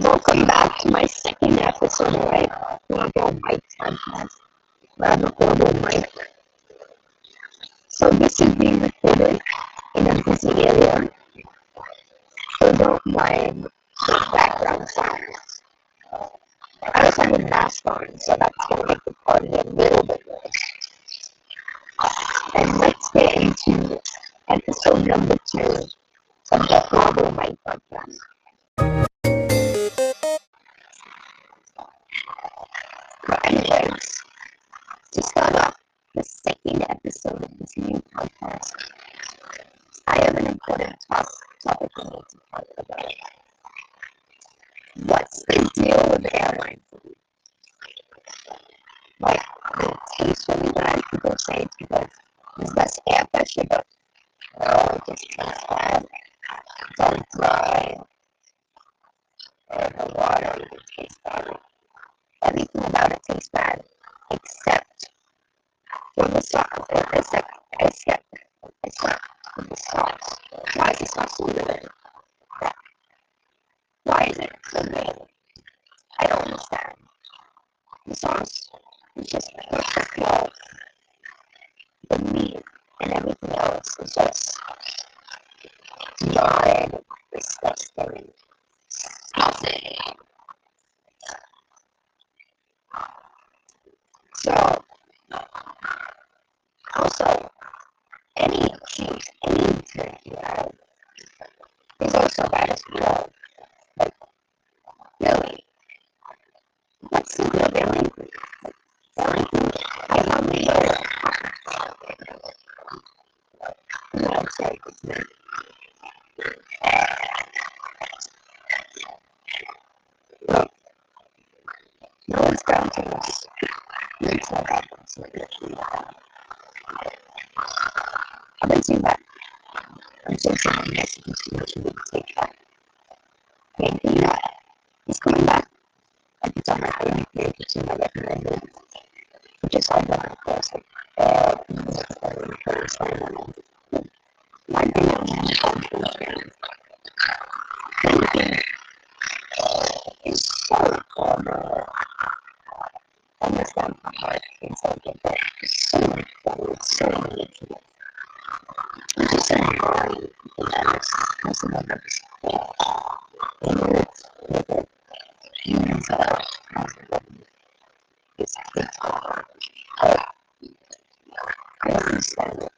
Welcome back to my second episode of my Horrible Mic podcast. I'm. So this is being recorded in a busy area. So don't mind the background sounds. I also have a mask on, so that's gonna make the party a little bit worse. And let's get into episode number 15th episode of this new podcast. I have an important topic I need to talk about. What's the deal with airline food? Like, it tastes really good. I go say it's because there's less air pressure, but no, it just tastes bad. Why is? Why is it? I don't understand. The is just. The meat and everything else is just. Disgusting. So, also, any cheese, drink is also bad as well. Really, what's the with everything? Everything, I don't know. No, I'm sorry, it's not. Look, no one's down to this. Seeing. I'm so sorry, you that. Maybe not. He's coming back. Like it's on my phone, maybe it's in my recommended. Which is all done, of course. Like, uh, my opinion Anything is so formal. Understand how hard things are get there. So much fun, so many people. How you can understand customer members. And it's with it. Humans are it's it's hard. But I understand it.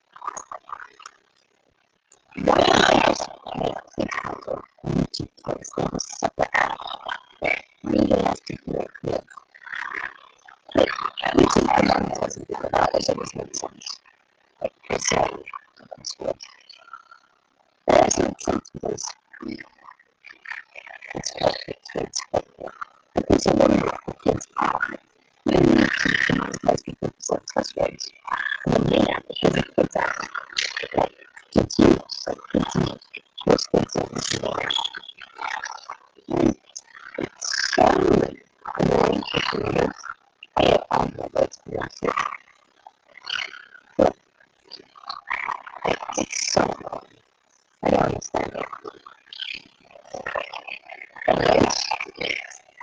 Why don't I just make the title YouTube post in a separate app? Maybe I have to do it with like YouTube I don't know doesn't do that was always makes sense. Like I said, that's good. That doesn't make sense because it's kids but because of what the kids are. You need to monetize people for touch rates. And then they have because the kids are like use like and. I don't understand it. Anyways, I hope you and I don't know really talk about.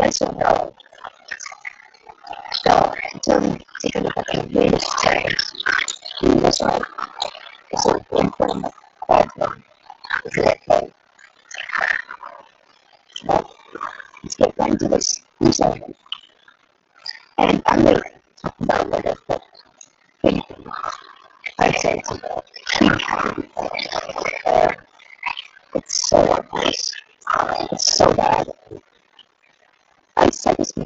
Yes or no? So, to take a look at the latest trends in this one. Is it good for them? Bad for them? Is it okay? So, let's get right into this segment. And I'm going to talk about what is the big thing. I'd say it's it's so obvious. It's so bad.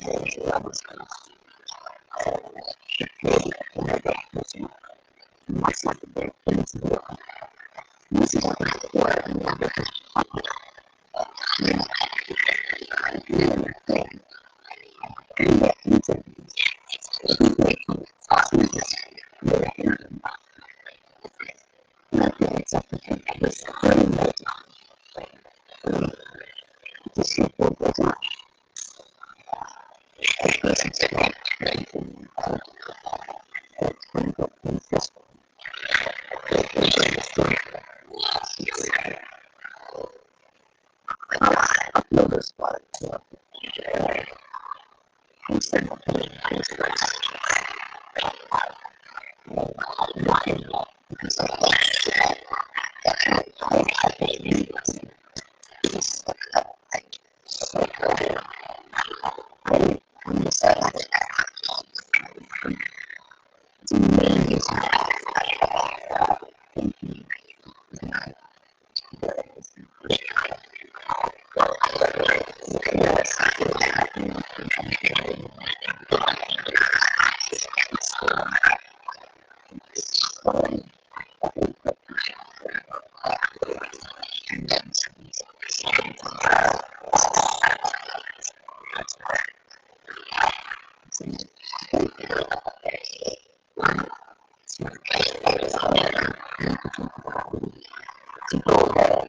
And that into people talking with him. Nothing except for him. This very much. The simple goes on. The person's like, anything. It's going to go consistent. upload this part. So, instead of putting this first, because of that, I have a video. So, I, I'm deciding to main reason thinking to go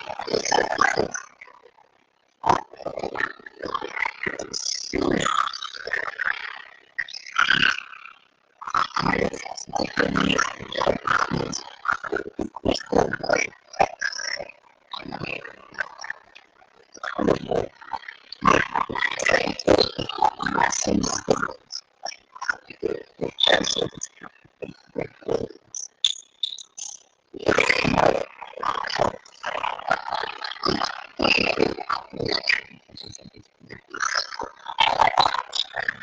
there. I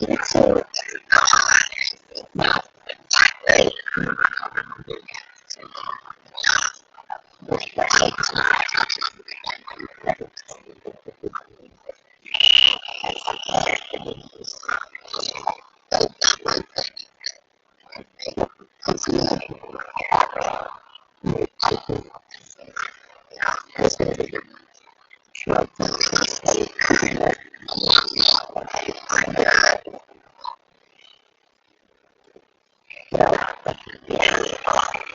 To be